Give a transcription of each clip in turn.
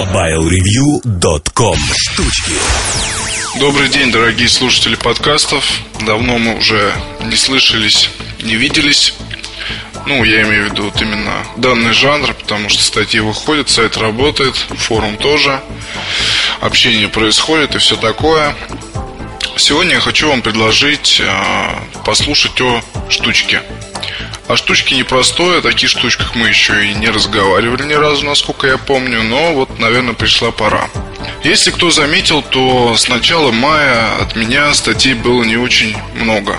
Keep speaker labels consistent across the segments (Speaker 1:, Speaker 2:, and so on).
Speaker 1: MobileReview.com Штучки
Speaker 2: Добрый день, дорогие слушатели подкастов. Давно мы уже не слышались, не виделись. Ну, я имею в виду вот именно данный жанр, потому что статьи выходят, сайт работает, форум тоже, общение происходит и все такое. Сегодня я хочу вам предложить э, послушать о штучке. О штучке непростой, о таких штучках мы еще и не разговаривали ни разу, насколько я помню, но вот, наверное, пришла пора. Если кто заметил, то с начала мая от меня статей было не очень много.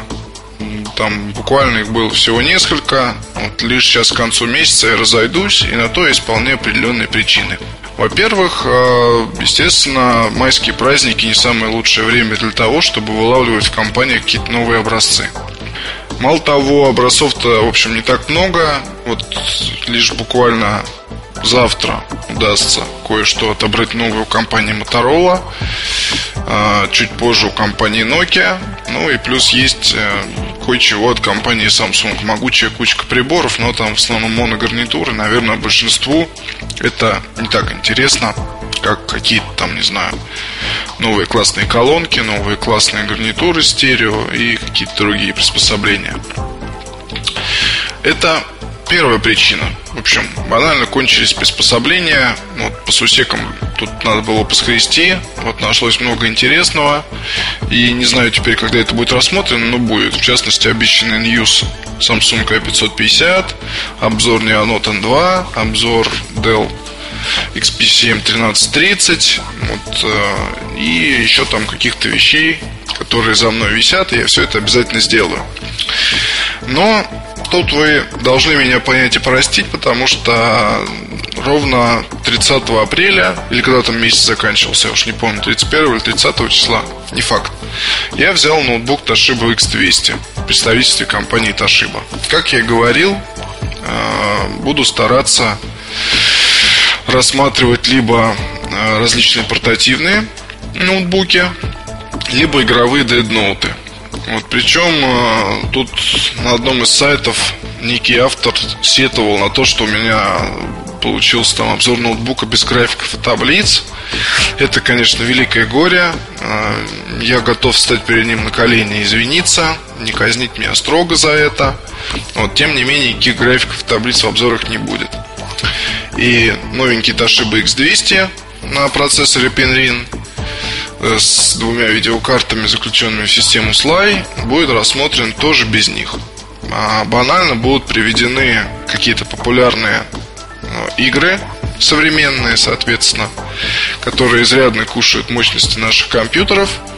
Speaker 2: Там буквально их было всего несколько. Вот лишь сейчас к концу месяца я разойдусь, и на то есть вполне определенные причины. Во-первых, э, естественно, майские праздники не самое лучшее время для того, чтобы вылавливать в компаниях какие-то новые образцы. Мало того, образцов-то, в общем, не так много. Вот лишь буквально завтра удастся кое-что отобрать новую компанию Motorola. А, чуть позже у компании Nokia. Ну и плюс есть э, кое-чего от компании Samsung. Могучая кучка приборов, но там в основном моногарнитуры. Наверное, большинству это не так интересно, как какие-то там, не знаю, новые классные колонки, новые классные гарнитуры стерео и какие-то другие приспособления. Это первая причина. В общем, банально кончились приспособления. Вот по сусекам тут надо было поскрести. Вот нашлось много интересного. И не знаю теперь, когда это будет рассмотрено, но будет. В частности, обещанный News Samsung A550, обзор Neonot N2, обзор Dell XP7 1330 вот, э, и еще там каких-то вещей, которые за мной висят, и я все это обязательно сделаю. Но тут вы должны меня понять и простить, потому что ровно 30 апреля, или когда там месяц заканчивался, я уж не помню, 31 или 30 числа, не факт, я взял ноутбук Toshiba X200 в представительстве компании Toshiba. Как я и говорил, э, буду стараться рассматривать либо э, различные портативные ноутбуки, либо игровые дредноуты. Вот, причем э, тут на одном из сайтов некий автор сетовал на то, что у меня получился там обзор ноутбука без графиков и таблиц. Это, конечно, великое горе. Э, я готов встать перед ним на колени и извиниться, не казнить меня строго за это. Вот, тем не менее, никаких графиков и таблиц в обзорах не будет. И новенький Toshiba X200 на процессоре Penryn э, с двумя видеокартами, заключенными в систему SLI, будет рассмотрен тоже без них. А банально будут приведены какие-то популярные ну, игры современные, соответственно, которые изрядно кушают мощности наших компьютеров – э,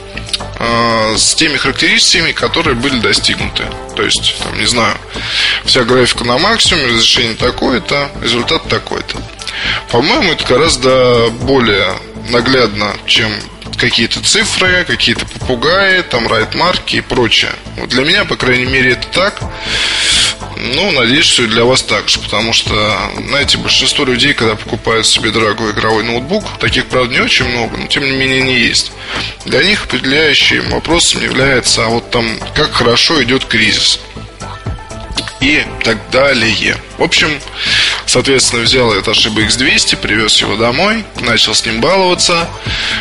Speaker 2: с теми характеристиками, которые были достигнуты. То есть, там, не знаю, вся графика на максимуме, разрешение такое-то, результат такой-то. По-моему, это гораздо более наглядно, чем какие-то цифры, какие-то попугаи, там райт-марки и прочее. Вот для меня, по крайней мере, это так. Ну, надеюсь, что и для вас так же, потому что, знаете, большинство людей, когда покупают себе дорогой игровой ноутбук, таких, правда, не очень много, но тем не менее они есть. Для них определяющим вопросом является, а вот там, как хорошо идет кризис и так далее. В общем, соответственно, взял этот Toshiba X200, привез его домой, начал с ним баловаться.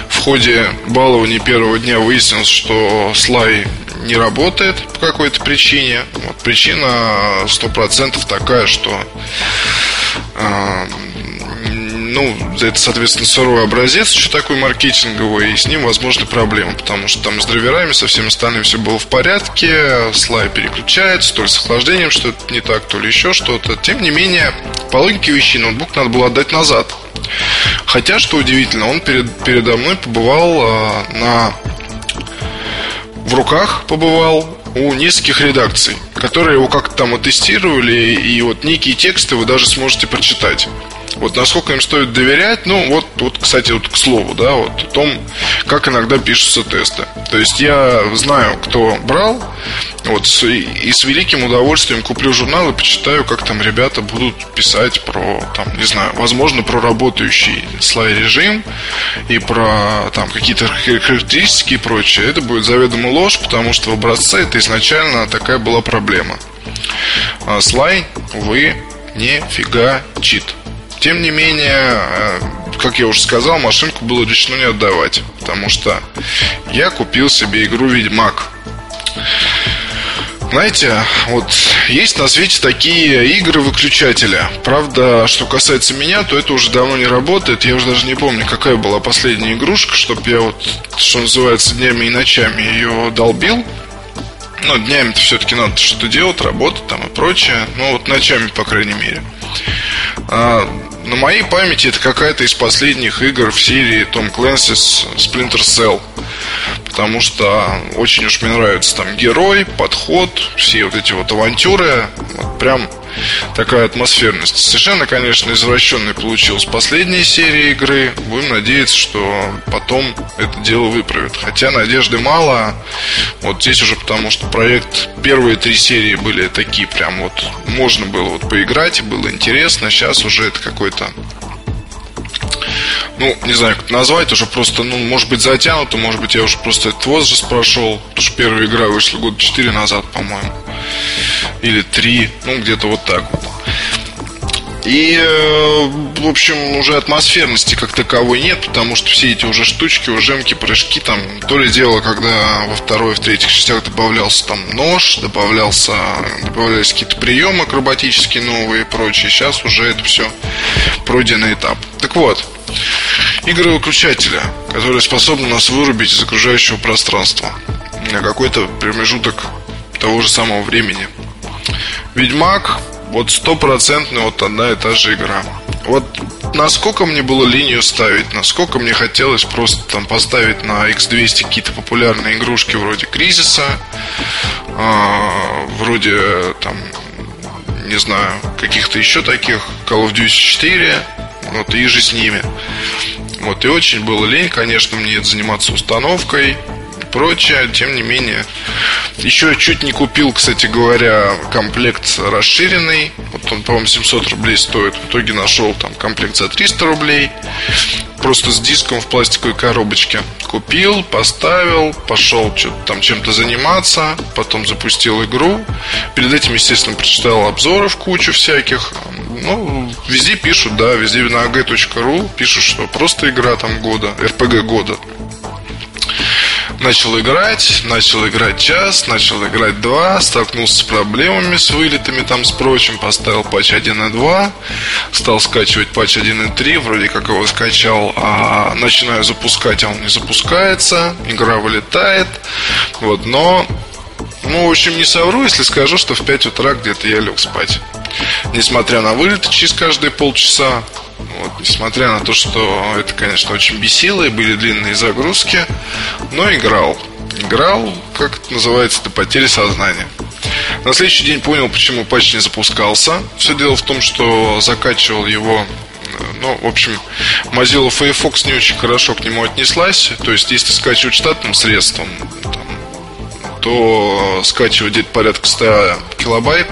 Speaker 2: В ходе балования первого дня выяснилось, что слай не работает по какой-то причине. Вот причина сто процентов такая, что э, ну, это, соответственно, сырой образец, еще такой маркетинговый, и с ним возможны проблемы, потому что там с драйверами, со всем остальным все было в порядке, слай переключается, то ли с охлаждением что-то не так, то ли еще что-то. Тем не менее, по логике вещей ноутбук надо было отдать назад. Хотя, что удивительно, он перед, передо мной побывал э, на в руках побывал у нескольких редакций, которые его как-то там оттестировали, и вот некие тексты вы даже сможете прочитать. Вот насколько им стоит доверять, ну вот, вот, кстати, вот к слову, да, вот о том, как иногда пишутся тесты. То есть я знаю, кто брал, вот, и с великим удовольствием куплю журнал и почитаю, как там ребята будут писать про, там, не знаю, возможно, про работающий слай-режим и про там какие-то характеристики и прочее. Это будет заведомо ложь, потому что в образце это изначально такая была проблема. А слай, увы, нифига чит. Тем не менее, э, как я уже сказал, машинку было решено не отдавать. Потому что я купил себе игру Ведьмак. Знаете, вот есть на свете такие игры-выключатели. Правда, что касается меня, то это уже давно не работает. Я уже даже не помню, какая была последняя игрушка, чтобы я вот, что называется, днями и ночами ее долбил. Ну, днями-то все-таки надо что-то делать, работать там и прочее. Ну, вот ночами, по крайней мере. А, на моей памяти это какая-то из последних игр в серии Том Clancy's Splinter Cell. Потому что очень уж мне нравится там герой, подход, все вот эти вот авантюры. Вот прям такая атмосферность. Совершенно, конечно, извращенной получилась последняя серия игры. Будем надеяться, что потом это дело выправят. Хотя надежды мало. Вот здесь уже потому, что проект первые три серии были такие прям вот можно было вот поиграть, было интересно. Сейчас уже это какой-то ну, не знаю, как назвать, уже просто, ну, может быть, затянуто, может быть, я уже просто этот возраст прошел, потому что первая игра вышла год 4 назад, по-моему, или 3, ну, где-то вот так вот. И, э, в общем, уже атмосферности как таковой нет, потому что все эти уже штучки, ужемки, прыжки, там, то ли дело, когда во второй, в третьих частях добавлялся там нож, добавлялся, добавлялись какие-то приемы акробатические новые и прочее. Сейчас уже это все пройденный этап. Так вот, игры выключателя, которые способны нас вырубить из окружающего пространства на какой-то промежуток того же самого времени. Ведьмак вот стопроцентно вот одна и та же игра. Вот насколько мне было линию ставить, насколько мне хотелось просто там поставить на X200 какие-то популярные игрушки вроде Кризиса, э, вроде там, не знаю, каких-то еще таких, Call of Duty 4, вот и же с ними. Вот, и очень было лень, конечно, мне заниматься установкой, прочее. Тем не менее, еще чуть не купил, кстати говоря, комплект расширенный. Вот он, по-моему, 700 рублей стоит. В итоге нашел там комплект за 300 рублей. Просто с диском в пластиковой коробочке. Купил, поставил, пошел там чем-то заниматься. Потом запустил игру. Перед этим, естественно, прочитал обзоры в кучу всяких. Ну, везде пишут, да, везде на ag.ru пишут, что просто игра там года, RPG года. Начал играть, начал играть час, начал играть два, столкнулся с проблемами, с вылетами там, с прочим, поставил патч 1.2, стал скачивать патч 1.3, вроде как его скачал, а начинаю запускать, а он не запускается, игра вылетает, вот, но ну, в общем, не совру, если скажу, что в 5 утра где-то я лег спать. Несмотря на вылеты через каждые полчаса, вот, несмотря на то, что это, конечно, очень бесило и были длинные загрузки, но играл. Играл, как это называется, до потери сознания. На следующий день понял, почему патч не запускался. Все дело в том, что закачивал его ну, в общем, Mozilla Firefox не очень хорошо к нему отнеслась. То есть, если скачивать штатным средством, то скачивать где-то порядка 100 килобайт.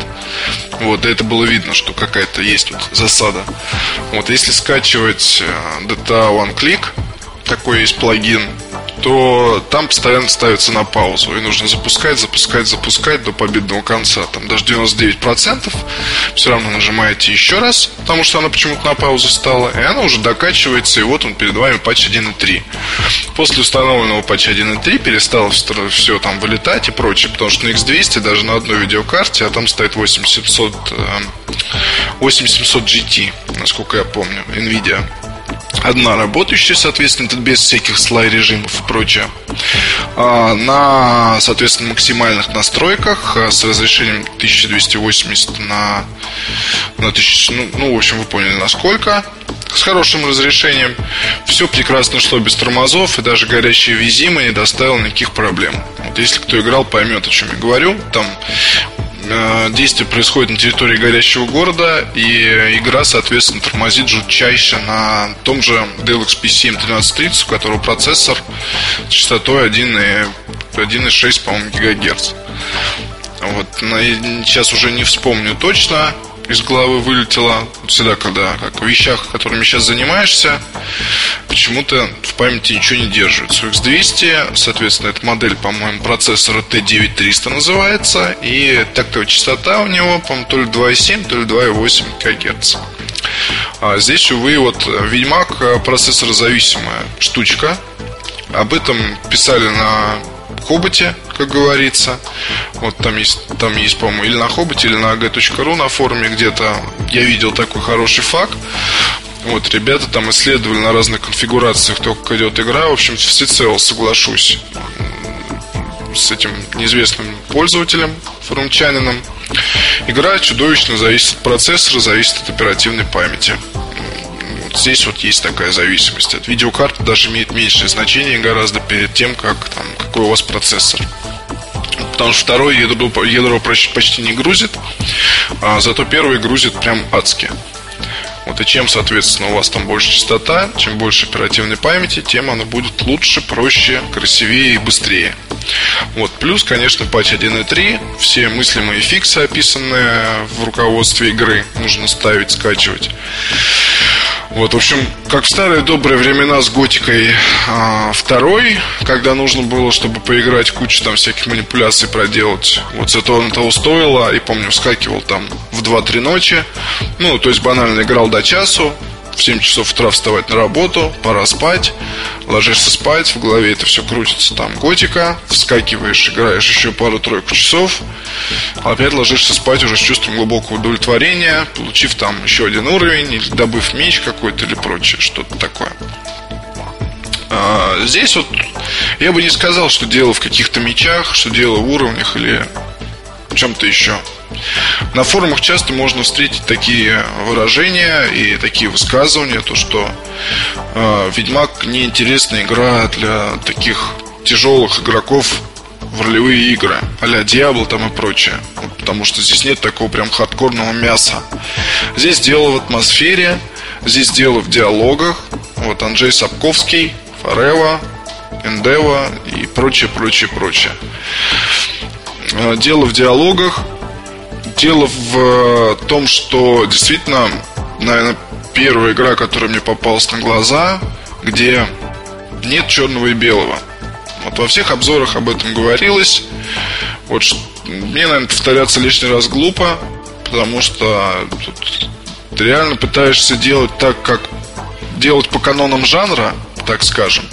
Speaker 2: Вот, это было видно, что какая-то есть тут засада. Вот, если скачивать э, Data One Click, такой есть плагин, то там постоянно ставится на паузу. И нужно запускать, запускать, запускать до победного конца. Там даже 99% все равно нажимаете еще раз, потому что она почему-то на паузу стала. И она уже докачивается, и вот он перед вами патч 1.3. После установленного патча 1.3 перестало все там вылетать и прочее, потому что на X200 даже на одной видеокарте, а там стоит 8700, 8700 GT, насколько я помню, NVIDIA одна работающая, соответственно, без всяких слай режимов и прочее. А, на, соответственно, максимальных настройках а, с разрешением 1280 на, на 1000, ну, ну, в общем, вы поняли, насколько с хорошим разрешением. Все прекрасно шло без тормозов, и даже горящая визима не доставила никаких проблем. Вот если кто играл, поймет, о чем я говорю. Там действие происходит на территории горящего города, и игра, соответственно, тормозит жутчайше на том же Dell XP7 1330, у которого процессор частотой 1,6, по-моему, ГГц. Вот, сейчас уже не вспомню точно, из головы вылетело. Всегда, когда как в вещах, которыми сейчас занимаешься, почему-то в памяти ничего не держится. X200, соответственно, это модель, по-моему, процессора T9300 называется. И тактовая частота у него, по-моему, то ли 2,7, то ли 2,8 ГГц. А здесь, увы, вот Ведьмак э, процессорозависимая штучка. Об этом писали на Хоботе, как говорится. Вот там есть, там есть, по-моему, или на Хоботе, или на ag.ru на форуме где-то. Я видел такой хороший факт. Вот, ребята там исследовали на разных конфигурациях то, как идет игра. В общем, всецело соглашусь с этим неизвестным пользователем, форумчанином. Игра чудовищно зависит от процессора, зависит от оперативной памяти. Вот здесь вот есть такая зависимость. От видеокарты даже имеет меньшее значение гораздо перед тем, как там, какой у вас процессор. Потому что второе ядро, ядро почти не грузит, а зато первое грузит прям адски. Вот и чем, соответственно, у вас там больше частота, чем больше оперативной памяти, тем она будет лучше, проще, красивее и быстрее. Вот. Плюс, конечно, патч 1.3, все мыслимые фиксы, описанные в руководстве игры, нужно ставить, скачивать. Вот, в общем, как в старые добрые времена с Готикой а, второй, когда нужно было, чтобы поиграть, кучу там всяких манипуляций проделать. Вот зато он того стоило, и помню, вскакивал там в 2-3 ночи. Ну, то есть банально играл до часу, в 7 часов утра вставать на работу, пора спать, ложишься спать, в голове это все крутится, там готика, вскакиваешь, играешь еще пару-тройку часов, опять ложишься спать уже с чувством глубокого удовлетворения, получив там еще один уровень, или добыв меч какой-то или прочее, что-то такое. А, здесь вот я бы не сказал, что дело в каких-то мечах, что дело в уровнях или чем-то еще. На форумах часто можно встретить такие выражения и такие высказывания, то что э, Ведьмак неинтересная игра для таких тяжелых игроков в ролевые игры, а-ля Диабло там и прочее. Потому что здесь нет такого прям хардкорного мяса. Здесь дело в атмосфере, здесь дело в диалогах. Вот Анджей Сапковский, Форева, Эндева и прочее, прочее, прочее. Э, дело в диалогах, Дело в э, том, что действительно, наверное, первая игра, которая мне попалась на глаза, где нет черного и белого. Вот во всех обзорах об этом говорилось. Вот мне, наверное, повторяться лишний раз глупо, потому что ты реально пытаешься делать так, как делать по канонам жанра, так скажем.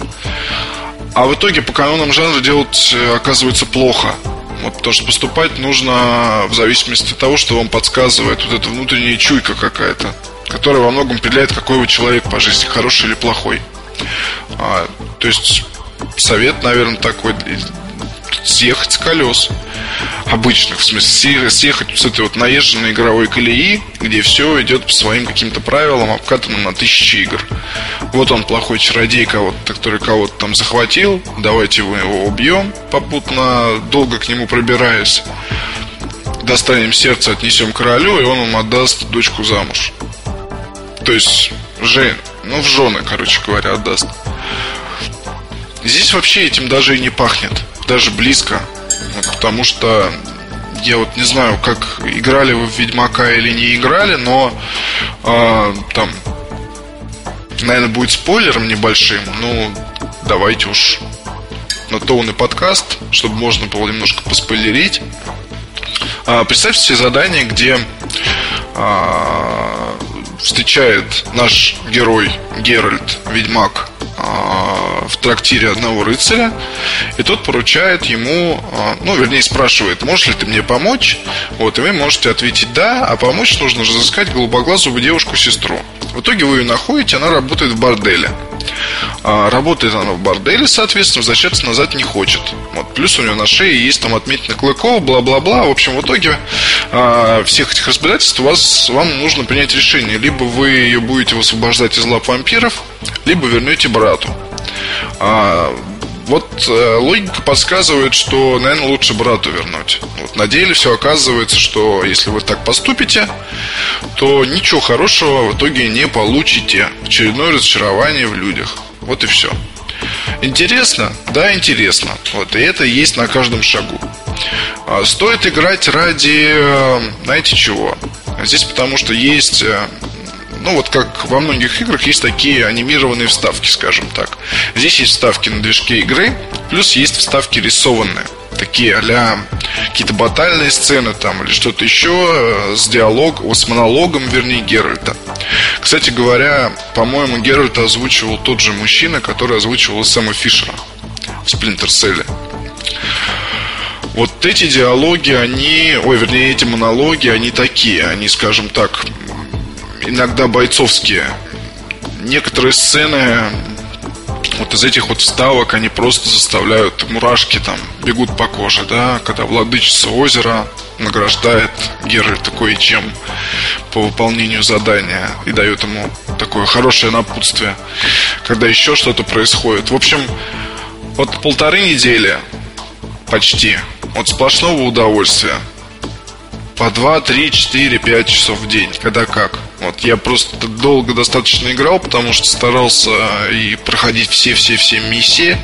Speaker 2: А в итоге по канонам жанра делать э, оказывается плохо. Потому что поступать нужно в зависимости от того, что вам подсказывает вот эта внутренняя чуйка какая-то, которая во многом определяет, какой вы человек по жизни, хороший или плохой. А, то есть совет, наверное, такой съехать с колес обычных, в смысле съехать с этой вот наезженной игровой колеи, где все идет по своим каким-то правилам, обкатанным на тысячи игр. Вот он плохой чародей, кого-то, который кого-то там захватил, давайте мы его убьем, попутно долго к нему пробираясь. Достанем сердце, отнесем королю, и он вам отдаст дочку замуж. То есть, Жен, ну в жены, короче говоря, отдаст. Здесь вообще этим даже и не пахнет даже близко. Потому что я вот не знаю, как играли вы в Ведьмака или не играли, но э, там, наверное, будет спойлером небольшим. Ну, давайте уж на то он и подкаст, чтобы можно было немножко поспойлерить. А, представьте себе задание, где а, встречает наш герой Геральт, ведьмак, в трактире одного рыцаря, и тот поручает ему, а, ну, вернее, спрашивает, можешь ли ты мне помочь? Вот, и вы можете ответить да, а помочь нужно разыскать голубоглазую девушку-сестру. В итоге вы ее находите, она работает в борделе. А, работает она в борделе, соответственно, возвращаться назад не хочет. Вот, плюс у нее на шее есть там отметина клыков, бла-бла-бла. В общем, в итоге а, всех этих разбирательств вас, вам нужно принять решение. Либо вы ее будете высвобождать из лап вампиров, либо вернете брату. А, вот э, логика подсказывает, что, наверное, лучше брату вернуть. Вот на деле все оказывается, что если вы так поступите, то ничего хорошего в итоге не получите. Очередное разочарование в людях. Вот и все. Интересно? Да, интересно. Вот, и это есть на каждом шагу. А, стоит играть ради, э, знаете чего? Здесь потому что есть э, ну вот как во многих играх есть такие анимированные вставки, скажем так. Здесь есть вставки на движке игры, плюс есть вставки рисованные. такие а какие-то батальные сцены там или что-то еще э, с диалогом, с монологом, вернее, Геральта. Кстати говоря, по-моему, Геральта озвучивал тот же мужчина, который озвучивал Сэма Фишера в Спlinter Cell. Вот эти диалоги, они, ой, вернее, эти монологи, они такие, они, скажем так, иногда бойцовские. Некоторые сцены вот из этих вот вставок они просто заставляют мурашки там бегут по коже, да, когда владычица озера награждает Геральта кое-чем по выполнению задания и дает ему такое хорошее напутствие, когда еще что-то происходит. В общем, вот полторы недели почти от сплошного удовольствия по 2, 3, 4, 5 часов в день, когда как. Вот я просто долго достаточно играл, потому что старался и проходить все-все-все миссии.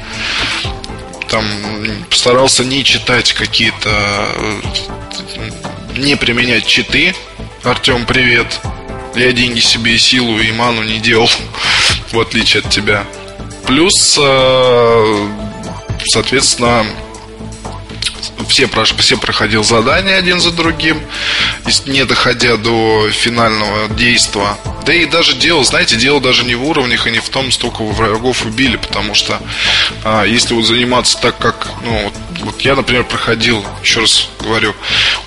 Speaker 2: Там старался не читать какие-то, не применять читы. Артем, привет. Я деньги себе и силу и ману не делал, в отличие от тебя. Плюс, э, соответственно, все, все проходил задания один за другим, не доходя до финального действия. Да и даже дело, знаете, дело даже не в уровнях и не в том, столько врагов убили, потому что а, если вот заниматься так, как, ну, вот, вот я, например, проходил, еще раз говорю,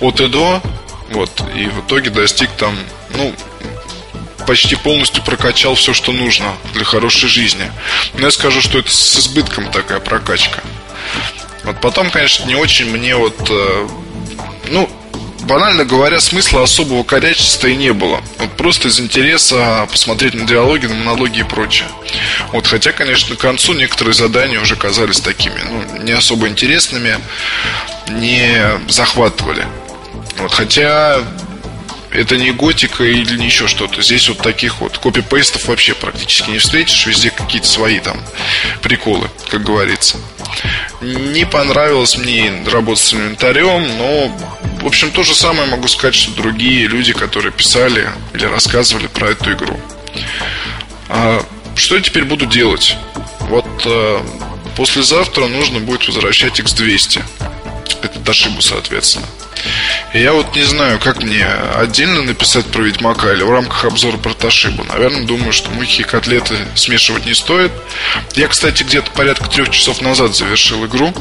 Speaker 2: от и до, вот, и в итоге достиг там, ну, почти полностью прокачал все, что нужно для хорошей жизни. Но я скажу, что это с избытком такая прокачка. Вот потом, конечно, не очень мне вот, э, ну, банально говоря, смысла особого корячества и не было. Вот просто из интереса посмотреть на диалоги, на монологи и прочее. Вот, хотя, конечно, к концу некоторые задания уже казались такими, ну, не особо интересными, не захватывали. Вот, хотя это не готика или не еще что-то. Здесь вот таких вот копипейстов вообще практически не встретишь. Везде какие-то свои там приколы, как говорится. Не понравилось мне работать с инвентарем, но, в общем, то же самое могу сказать, что другие люди, которые писали или рассказывали про эту игру. А что я теперь буду делать? Вот э, послезавтра нужно будет возвращать X200. Это Ташибу, соответственно. Я вот не знаю, как мне отдельно написать про Ведьмака или в рамках обзора про Ташибу. Наверное, думаю, что мухи и котлеты смешивать не стоит. Я, кстати, где-то порядка трех часов назад завершил игру.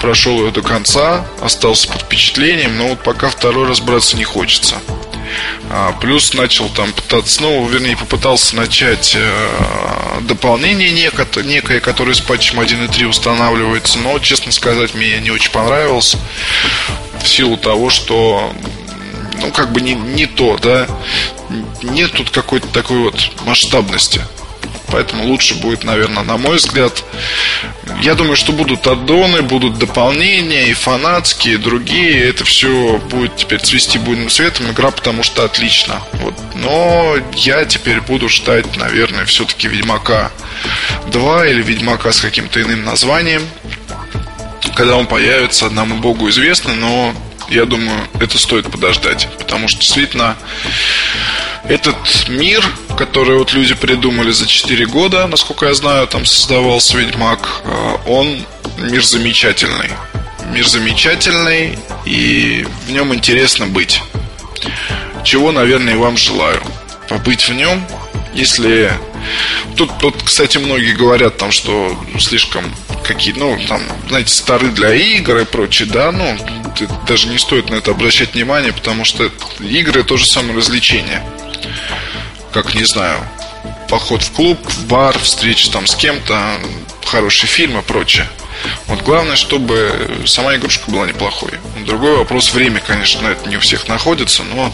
Speaker 2: Прошел ее до конца, остался под впечатлением, но вот пока второй раз браться не хочется. А, плюс начал там пытаться, ну, вернее, попытался начать э, дополнение некое, некое, которое с патчем 1.3 устанавливается, но, честно сказать, мне не очень понравилось в силу того, что ну, как бы не, не то, да, нет тут какой-то такой вот масштабности. Поэтому лучше будет, наверное, на мой взгляд. Я думаю, что будут аддоны, будут дополнения и фанатские, и другие. Это все будет теперь цвести буйным цветом. Игра потому что отлично. Вот. Но я теперь буду ждать, наверное, все-таки Ведьмака 2 или Ведьмака с каким-то иным названием. Когда он появится, одному богу известно, но я думаю, это стоит подождать. Потому что действительно этот мир, который вот люди придумали за 4 года, насколько я знаю, там создавался Ведьмак, э, он мир замечательный. Мир замечательный, и в нем интересно быть. Чего, наверное, и вам желаю. Побыть в нем, если... Тут, тут, кстати, многие говорят там, что слишком какие, ну, там, знаете, стары для игр и прочее, да, ну, даже не стоит на это обращать внимание, потому что игры то же самое развлечение. Как, не знаю, поход в клуб, в бар, встреча там с кем-то, хороший фильм и прочее. Вот главное, чтобы сама игрушка была неплохой. Другой вопрос, время, конечно, это не у всех находится, но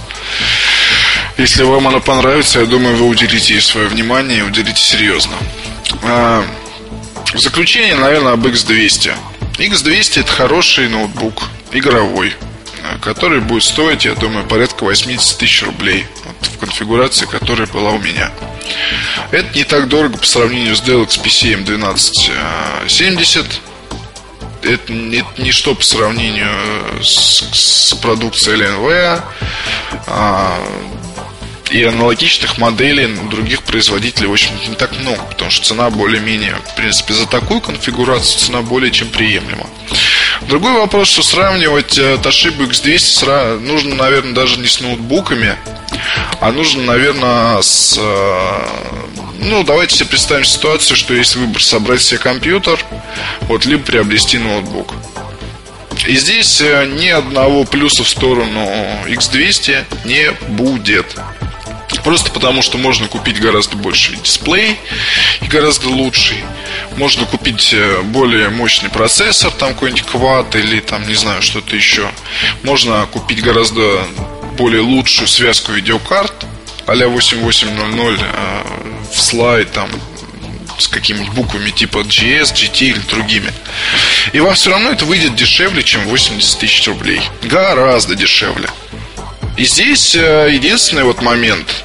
Speaker 2: если вам она понравится, я думаю, вы уделите ей свое внимание и уделите серьезно. А, в заключение, наверное, об X200. X200 это хороший ноутбук, игровой, который будет стоить, я думаю, порядка 80 тысяч рублей в конфигурации, которая была у меня. Это не так дорого по сравнению с Dell XPC M1270. Это, это ничто по сравнению с, с продукцией LNV и аналогичных моделей других производителей, в общем, не так много, потому что цена более-менее, в принципе, за такую конфигурацию цена более чем приемлема. Другой вопрос, что сравнивать э, Toshiba X200 нужно, наверное, даже не с ноутбуками, а нужно, наверное, с... Э, ну, давайте себе представим ситуацию, что есть выбор собрать себе компьютер, вот, либо приобрести ноутбук. И здесь э, ни одного плюса в сторону X200 не будет. Просто потому, что можно купить гораздо больше дисплей и гораздо лучший. Можно купить э, более мощный процессор, там какой-нибудь квад или там, не знаю, что-то еще. Можно купить гораздо более лучшую связку видеокарт а-ля 8800 э, в слайд там с какими-нибудь буквами типа GS, GT или другими. И вам все равно это выйдет дешевле, чем 80 тысяч рублей. Гораздо дешевле. И здесь э, единственный вот момент.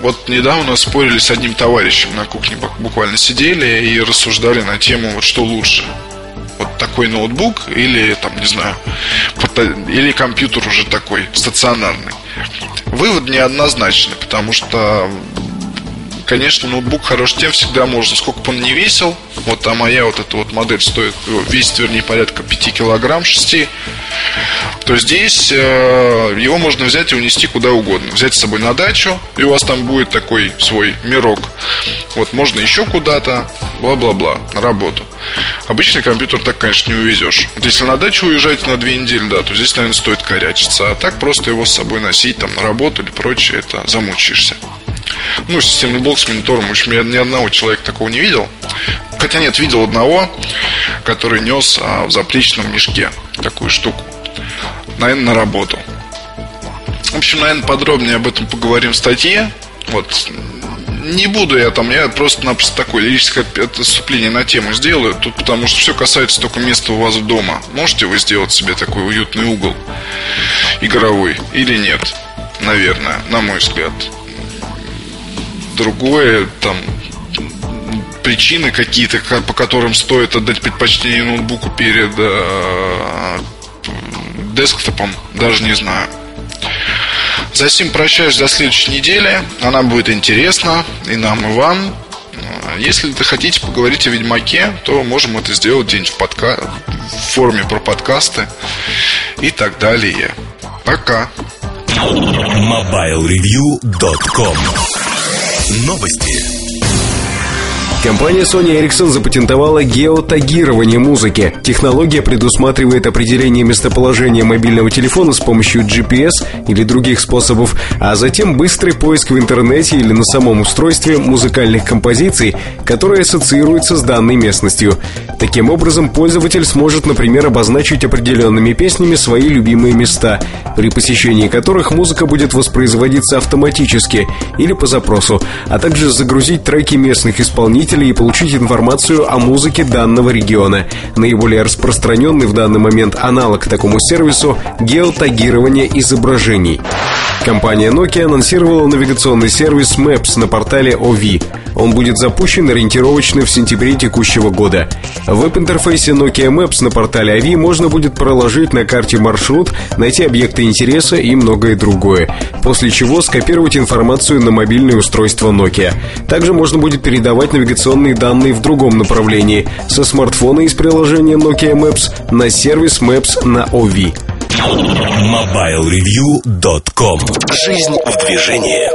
Speaker 2: Вот недавно спорили с одним товарищем на кухне, буквально сидели и рассуждали на тему, вот что лучше. Вот такой ноутбук или, там, не знаю, или компьютер уже такой, стационарный. Вывод неоднозначный, потому что конечно, ноутбук хорош тем всегда можно, сколько бы он не весил. Вот, а моя вот эта вот модель стоит, весит, вернее, порядка 5 килограмм, 6 то здесь э, его можно взять и унести куда угодно. Взять с собой на дачу, и у вас там будет такой свой мирок. Вот можно еще куда-то, бла-бла-бла, на работу. Обычный компьютер так, конечно, не увезешь. Вот если на дачу уезжаете на две недели, да, то здесь, наверное, стоит корячиться. А так просто его с собой носить там на работу или прочее, это замучаешься. Ну, системный блок с монитором. В общем, я ни одного человека такого не видел. Хотя нет, видел одного, который нес а, в заплечном мешке такую штуку. Наверное, на работу. В общем, наверное, подробнее об этом поговорим в статье. Вот. Не буду я там, я просто-напросто такое лирическое отступление на тему сделаю. Тут потому что все касается только места у вас дома. Можете вы сделать себе такой уютный угол игровой или нет? Наверное, на мой взгляд другое, там, причины какие-то, по которым стоит отдать предпочтение ноутбуку перед э, десктопом, даже не знаю. За сим прощаюсь до следующей недели. Она будет интересна и нам, и вам. Если хотите поговорить о Ведьмаке, то можем это сделать где-нибудь в, подка... в форме про подкасты и так далее. Пока.
Speaker 1: MobileReview.com Новости.
Speaker 3: Компания Sony Ericsson запатентовала геотагирование музыки. Технология предусматривает определение местоположения мобильного телефона с помощью GPS или других способов, а затем быстрый поиск в интернете или на самом устройстве музыкальных композиций, которые ассоциируются с данной местностью. Таким образом, пользователь сможет, например, обозначить определенными песнями свои любимые места, при посещении которых музыка будет воспроизводиться автоматически или по запросу, а также загрузить треки местных исполнителей пользователей и получить информацию о музыке данного региона. Наиболее распространенный в данный момент аналог такому сервису – геотагирование изображений. Компания Nokia анонсировала навигационный сервис Maps на портале OV. Он будет запущен ориентировочно в сентябре текущего года. В веб-интерфейсе Nokia Maps на портале OV можно будет проложить на карте маршрут, найти объекты интереса и многое другое, после чего скопировать информацию на мобильное устройство Nokia. Также можно будет передавать навигационные данные в другом направлении. Со смартфона из приложения Nokia Maps на сервис Maps на OV.
Speaker 1: MobileReview.com Жизнь в движении